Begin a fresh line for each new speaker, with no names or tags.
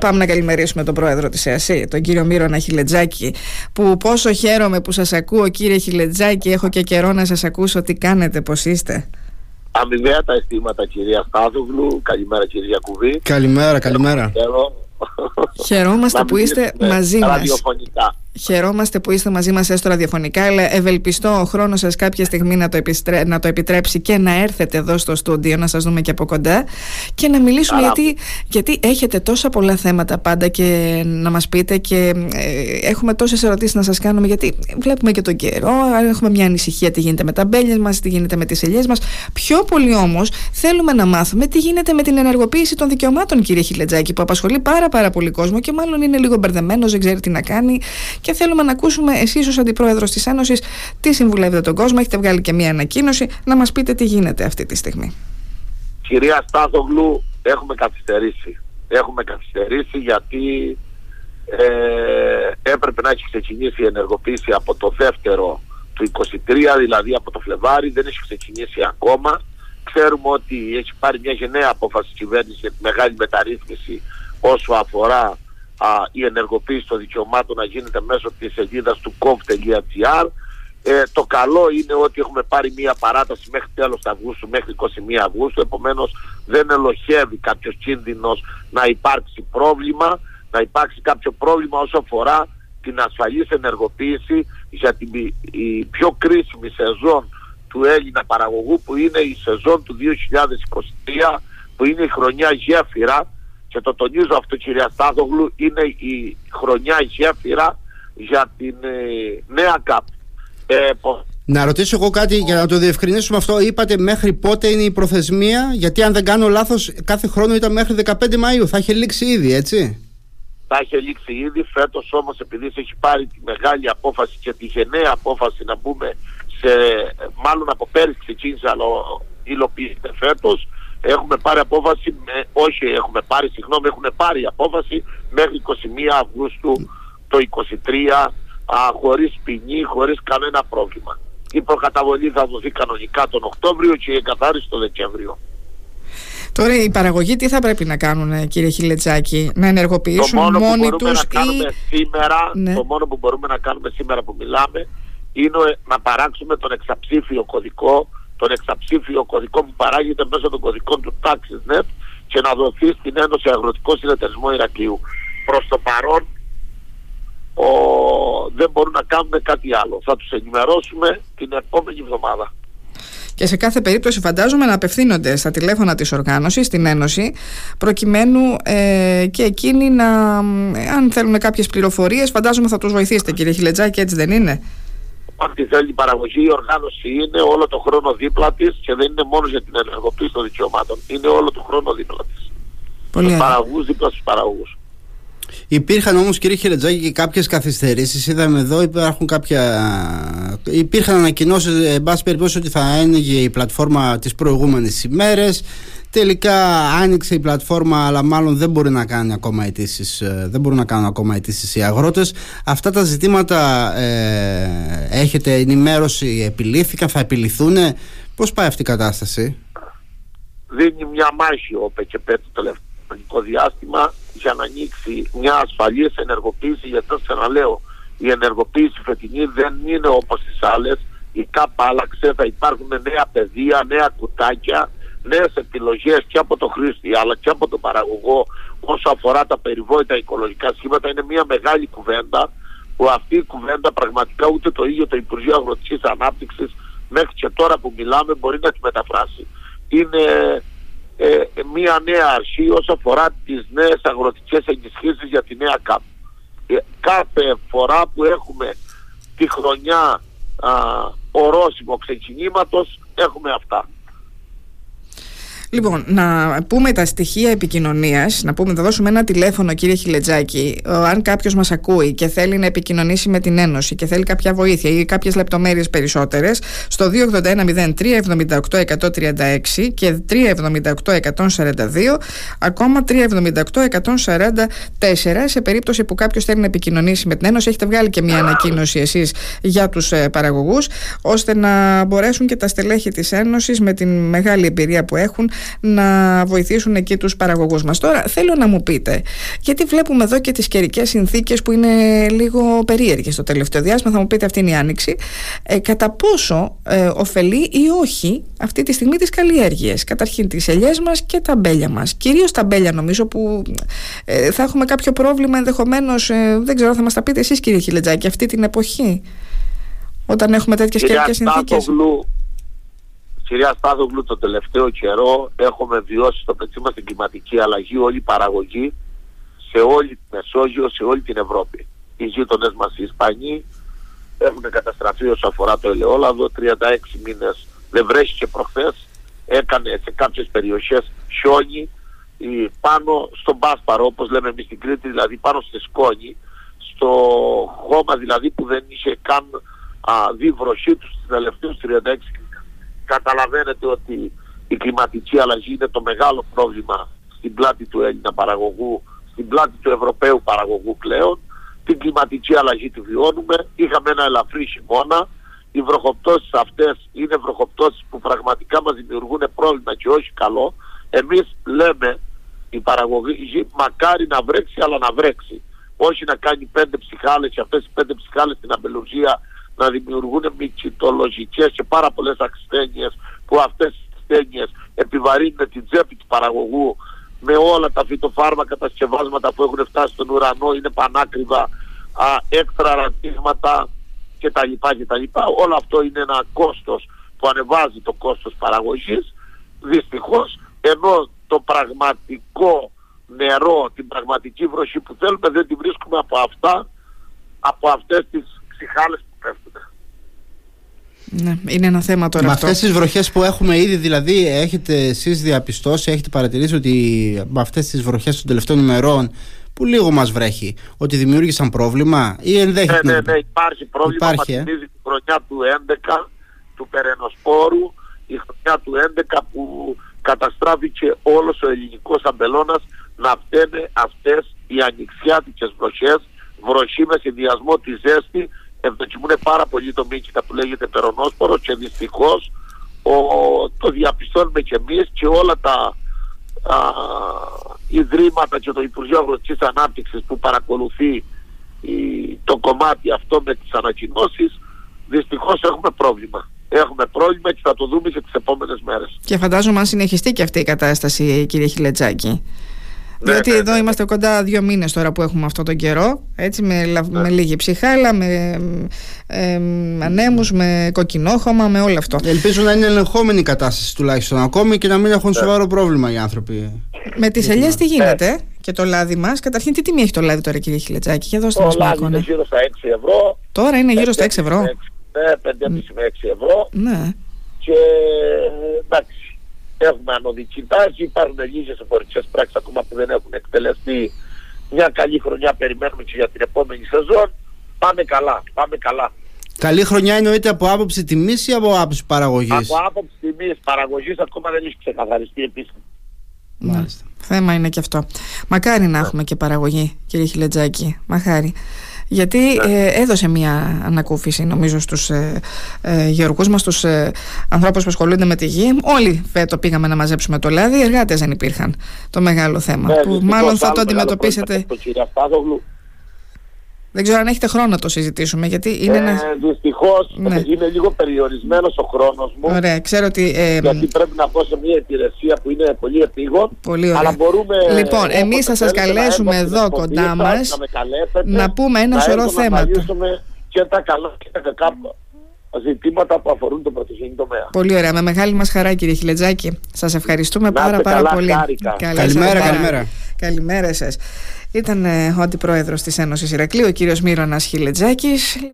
Πάμε να καλημερίσουμε τον πρόεδρο της ΕΑΣΥ, τον κύριο Μύρονα Χιλετζάκη, που πόσο χαίρομαι που σας ακούω κύριε Χιλετζάκη, έχω και καιρό να σας ακούσω τι κάνετε, πώς είστε;
Αμοιβαία τα αισθήματα κυρία Στάδουγλου, καλημέρα κυρία Κουβή.
Καλημέρα, καλημέρα.
Χαιρόμαστε που είστε μαζί μας. Χαιρόμαστε που είστε μαζί μας έστω ραδιοφωνικά αλλά ευελπιστώ ο χρόνος σας κάποια στιγμή να το, επιστρέ... να το επιτρέψει και να έρθετε εδώ στο στούντιο να σας δούμε και από κοντά και να μιλήσουμε γιατί, γιατί έχετε τόσα πολλά θέματα πάντα και να μας πείτε και ε, έχουμε τόσες ερωτήσεις να σας κάνουμε γιατί βλέπουμε και τον καιρό, έχουμε μια ανησυχία τι γίνεται με τα μπέλια μας, τι γίνεται με τις ελιές μας. Πιο πολύ όμως θέλουμε να μάθουμε τι γίνεται με την ενεργοποίηση των δικαιωμάτων κύριε Χιλετζάκη που απασχολεί πάρα πάρα πολύ κόσμο και μάλλον είναι λίγο μπερδεμένος, δεν ξέρει τι να κάνει και θέλουμε να ακούσουμε εσείς ως Αντιπρόεδρος της Ένωσης τι συμβουλεύετε τον κόσμο. Έχετε βγάλει και μία ανακοίνωση να μας πείτε τι γίνεται αυτή τη στιγμή.
Κυρία Στάθογλου, έχουμε καθυστερήσει. Έχουμε καθυστερήσει γιατί ε, έπρεπε να έχει ξεκινήσει η ενεργοποίηση από το δεύτερο του 23, δηλαδή από το Φλεβάρι, δεν έχει ξεκινήσει ακόμα. Ξέρουμε ότι έχει πάρει μια γενναία απόφαση κυβέρνηση για τη μεγάλη μεταρρύθμιση όσο αφορά α, η ενεργοποίηση των δικαιωμάτων να γίνεται μέσω της σελίδας του kov.gr ε, το καλό είναι ότι έχουμε πάρει μία παράταση μέχρι τέλος Αυγούστου, μέχρι 21 Αυγούστου, επομένως δεν ελοχεύει κάποιος κίνδυνος να υπάρξει πρόβλημα, να υπάρξει κάποιο πρόβλημα όσο αφορά την ασφαλής ενεργοποίηση για την η πιο κρίσιμη σεζόν του Έλληνα παραγωγού που είναι η σεζόν του 2023 που είναι η χρονιά γέφυρα και το τονίζω αυτό κυρία Στάθογλου, είναι η χρονιά γέφυρα για την ε, νέα ΚΑΠ.
Ε, να ρωτήσω εγώ κάτι για να το διευκρινίσουμε αυτό. Είπατε μέχρι πότε είναι η προθεσμία, γιατί αν δεν κάνω λάθος κάθε χρόνο ήταν μέχρι 15 Μαΐου. Θα έχει λήξει ήδη, έτσι;
Θα έχει λήξει ήδη. Φέτος όμως επειδή έχει πάρει τη μεγάλη απόφαση και τη γενναία απόφαση να μπούμε σε, μάλλον από πέρυσι ξεκίνησε αλλά υλοποιείται φέτος, έχουμε πάρει απόφαση, με, όχι έχουμε πάρει, συγγνώμη, έχουν πάρει απόφαση μέχρι 21 Αυγούστου το 23 α, χωρίς ποινή, χωρίς κανένα πρόβλημα. Η προκαταβολή θα δοθεί κανονικά τον Οκτώβριο και η εγκαθάριση τον Δεκέμβριο.
Τώρα οι παραγωγοί τι θα πρέπει να κάνουν κύριε Χιλετζάκη, να ενεργοποιήσουν
το μόνο
μόνοι
που
τους
να κάνουμε σήμερα,
Ναι.
Το μόνο που μπορούμε να κάνουμε σήμερα που μιλάμε είναι να παράξουμε τον εξαψήφιο κωδικό τον εξαψήφιο κωδικό που παράγεται μέσω των κωδικών του TaxisNet και να δοθεί στην Ένωση Αγροτικό Συνεταιρισμό Ηρακλείου. Προς το παρόν ο, δεν μπορούν να κάνουν κάτι άλλο. Θα τους ενημερώσουμε την επόμενη εβδομάδα.
Και σε κάθε περίπτωση φαντάζομαι να απευθύνονται στα τηλέφωνα της οργάνωσης, στην Ένωση, προκειμένου ε, και εκείνοι να, αν θέλουν κάποιες πληροφορίες, φαντάζομαι θα τους βοηθήσετε κύριε Χιλετζάκη, έτσι δεν είναι;
Ό,τι θέλει η παραγωγή, η οργάνωση είναι όλο το χρόνο δίπλα της και δεν είναι μόνο για την ενεργοποίηση των δικαιωμάτων. Είναι όλο το χρόνο δίπλα της.
Πολύ
Τους
ωραία.
παραγωγούς δίπλα στους παραγωγούς.
Υπήρχαν όμως κύριε Χιλετζάκη και κάποιες καθυστερήσεις Είδαμε εδώ υπάρχουν κάποια Υπήρχαν ανακοινώσεις εν πάση περιπτώσει ότι θα άνοιγε η πλατφόρμα τις προηγούμενες ημέρες Τελικά άνοιξε η πλατφόρμα αλλά μάλλον δεν μπορεί να κάνει ακόμα αιτήσεις. Δεν μπορούν να κάνουν ακόμα αιτήσεις οι αγρότες. Αυτά τα ζητήματα ε, έχετε ενημέρωση, επιλύθηκαν, θα επιληθούν Πώς πάει αυτή η κατάσταση;
Δίνει μια μάχη ο ΠΚΠ το τελευταίο διάστημα για να ανοίξει μια ασφαλής ενεργοποίηση γιατί το ξαναλέω η ενεργοποίηση φετινή δεν είναι όπως τις άλλες. Η ΚΑΠ άλλαξε, θα υπάρχουν νέα πεδία, νέα κουτάκια νέες επιλογές και από το χρήστη αλλά και από τον παραγωγό όσο αφορά τα περιβόητα οικολογικά σχήματα είναι μια μεγάλη κουβέντα που αυτή η κουβέντα πραγματικά ούτε το ίδιο το Υπουργείο Αγροτικής Ανάπτυξης μέχρι και τώρα που μιλάμε μπορεί να τη μεταφράσει. Είναι ε, μια νέα αρχή όσο αφορά τις νέες αγροτικές ενισχύσεις για τη νέα ΚΑΠ. Ε, κάθε φορά που έχουμε τη χρονιά α, ορόσημο ξεκινήματος έχουμε αυτά.
Λοιπόν, να πούμε τα στοιχεία επικοινωνίας, να πούμε, θα δώσουμε ένα τηλέφωνο, κύριε Χιλετζάκη. Ο, αν κάποιος μας ακούει και θέλει να επικοινωνήσει με την Ένωση και θέλει κάποια βοήθεια ή κάποιες λεπτομέρειες περισσότερες, στο 281-0378-136 και 378-142, ακόμα 378-144. Σε περίπτωση που κάποιος θέλει να επικοινωνήσει με την Ένωση, έχετε βγάλει και μια ανακοίνωση εσείς για τους ε, παραγωγούς, ώστε να μπορέσουν και τα στελέχη της Ένωσης με την μεγάλη εμπειρία που έχουν να βοηθήσουν εκεί τους παραγωγούς μας. Τώρα θέλω να μου πείτε, γιατί βλέπουμε εδώ και τις καιρικές συνθήκες που είναι λίγο περίεργες το τελευταίο διάστημα, θα μου πείτε αυτή είναι η άνοιξη, ε, κατά πόσο ε, ωφελεί ή όχι αυτή τη στιγμή τις καλλιέργειες. Καταρχήν τις ελιές μας και τα μπέλια μας. Κυρίως τα μπέλια νομίζω που ε, θα έχουμε κάποιο πρόβλημα ενδεχομένως, ε, δεν ξέρω, θα μας τα πείτε εσείς κύριε Χιλετζάκη, αυτή την εποχή. Όταν έχουμε τέτοιες καιρικές συνθήκες;
Κυρία Στάδογλου, το τελευταίο καιρό έχουμε βιώσει στο πετσί μας την κλιματική αλλαγή, όλη η παραγωγή σε όλη τη Μεσόγειο, σε όλη την Ευρώπη. Οι γείτονε μας οι Ισπανοί έχουν καταστραφεί όσο αφορά το ελαιόλαδο, 36 μήνες δεν βρέχει και προχθές, έκανε σε κάποιες περιοχές χιόνι πάνω στον Μπάσπαρο, όπως λέμε εμείς στην Κρήτη, δηλαδή πάνω στη σκόνη, στο χώμα δηλαδή που δεν είχε καν α, δει βροχή του στις τελευταίους 36 Καταλαβαίνετε ότι η κλιματική αλλαγή είναι το μεγάλο πρόβλημα στην πλάτη του Έλληνα παραγωγού, στην πλάτη του Ευρωπαίου παραγωγού πλέον. Την κλιματική αλλαγή τη βιώνουμε. Είχαμε ένα ελαφρύ χειμώνα. Οι βροχοπτώσεις αυτές είναι βροχοπτώσεις που πραγματικά μας δημιουργούν πρόβλημα και όχι καλό. Εμείς λέμε η παραγωγή μακάρι να βρέξει αλλά να βρέξει. Όχι να κάνει πέντε ψυχάλες και αυτές οι πέντε ψυχάλες στην αμπελουζία να δημιουργούν μυκητολογικές και πάρα πολλές ασθένειες που αυτές οι ασθένειες επιβαρύνουν την τσέπη του παραγωγού με όλα τα φυτοφάρμακα, τα σκευάσματα που έχουν φτάσει στον ουρανό, είναι πανάκριβα, α, έκτρα ραντίσματα κτλ. κτλ. Όλο αυτό είναι ένα κόστος που ανεβάζει το κόστος παραγωγής, δυστυχώς, ενώ το πραγματικό νερό, την πραγματική βροχή που θέλουμε δεν τη βρίσκουμε από αυτά, από αυτές τις ψυχάλες
ναι, είναι ένα θέμα τώρα
με
αυτό.
αυτές τις βροχές που έχουμε ήδη δηλαδή έχετε εσείς διαπιστώσει, έχετε παρατηρήσει ότι με αυτές τις βροχές των τελευταίων ημερών που λίγο μας βρέχει, ότι δημιούργησαν πρόβλημα ή ενδέχεται
ναι, ναι, ναι, υπάρχει πρόβλημα, υπάρχει, ε; τη χρονιά του 11 του Περενοσπόρου, η χρονιά του 11 που καταστράφηκε όλος ο ελληνικός αμπελώνας να φταίνε αυτές οι ανοιξιάτικες βροχές, βροχή με συνδυασμό τη ζέστη ευδοκιμούν πάρα πολύ το μύκητα που λέγεται περονόσπορο και δυστυχώς ο, το διαπιστώνουμε και εμείς και όλα τα α, ιδρύματα και το Υπουργείο Αγροτικής Ανάπτυξης που παρακολουθεί η, το κομμάτι αυτό με τις ανακοινώσεις δυστυχώς έχουμε πρόβλημα. Έχουμε πρόβλημα και θα το δούμε και τις επόμενες μέρες.
Και φαντάζομαι αν συνεχιστεί και αυτή η κατάσταση κύριε Χιλετζάκη. Ναι, Διότι ναι, εδώ ναι, είμαστε κοντά δύο μήνες τώρα που έχουμε αυτόν τον καιρό. Έτσι, με, με λίγη ψυχάλα, με ε, ανέμους, με κοκκινόχωμα, με όλο αυτό.
Ελπίζω να είναι ελεγχόμενη η κατάσταση τουλάχιστον ακόμη και να μην έχουν σοβαρό πρόβλημα οι άνθρωποι.
Με τις ελιές τι γίνεται και το λάδι μας; Καταρχήν, τι τιμή έχει το λάδι τώρα, κύριε Χιλετζάκη, για δώστε
μας μια εικόνα. Είναι γύρω στα 6 ευρώ.
Τώρα είναι γύρω στα 6 ευρώ. Ναι,
5,5 με 6 ευρώ.
Ναι.
Και εντάξει, έχουμε ανωδική τάση, υπάρχουν λίγε εμπορικέ πράξεις ακόμα που δεν έχουν εκτελεστεί. Μια καλή χρονιά περιμένουμε και για την επόμενη σεζόν. Πάμε καλά, πάμε καλά.
Καλή χρονιά εννοείται από άποψη τιμής ή από άποψη παραγωγής;
Από άποψη τιμής παραγωγής ακόμα δεν έχει ξεκαθαριστεί επίσημα.
Μάλιστα. Θέμα είναι και αυτό. Μακάρι να έχουμε και παραγωγή, κύριε Χιλετζάκη. Μακάρι γιατί ναι. ε, έδωσε μια ανακούφιση νομίζω στους ε, ε, γεωργούς μας, στους ε, ανθρώπους που ασχολούνται με τη γη. Όλοι φέτο πήγαμε να μαζέψουμε το λάδι, οι εργάτες δεν υπήρχαν το μεγάλο θέμα. Ναι, που μάλλον θα το αντιμετωπίσετε. Δεν ξέρω αν έχετε χρόνο να το συζητήσουμε, γιατί είναι
ε,
ένα.
Δυστυχώς ναι. είναι λίγο περιορισμένος ο χρόνος μου.
Ωραία, ξέρω ότι. Ε,
γιατί πρέπει να πω σε μια υπηρεσία που είναι πολύ επίγον.
Πολύ ωραία.
Αλλά μπορούμε.
Λοιπόν, εμείς θα σας καλέσουμε εδώ κοντά μας να, να πούμε ένα να σωρό θέματα.
Να και τα καλά και τα κακά ζητήματα που αφορούν τον πρωτογενή τομέα.
Πολύ ωραία. Με μεγάλη μας χαρά, κύριε Χιλετζάκη. Σας ευχαριστούμε πάρα, πάρα πολύ.
Καλημέρα, καλημέρα.
Καλημέρα σας. Ήταν ε, ο αντιπρόεδρος της Ένωσης Ηρακλείου, ο κύριος Μύρονας Χιλετζάκης.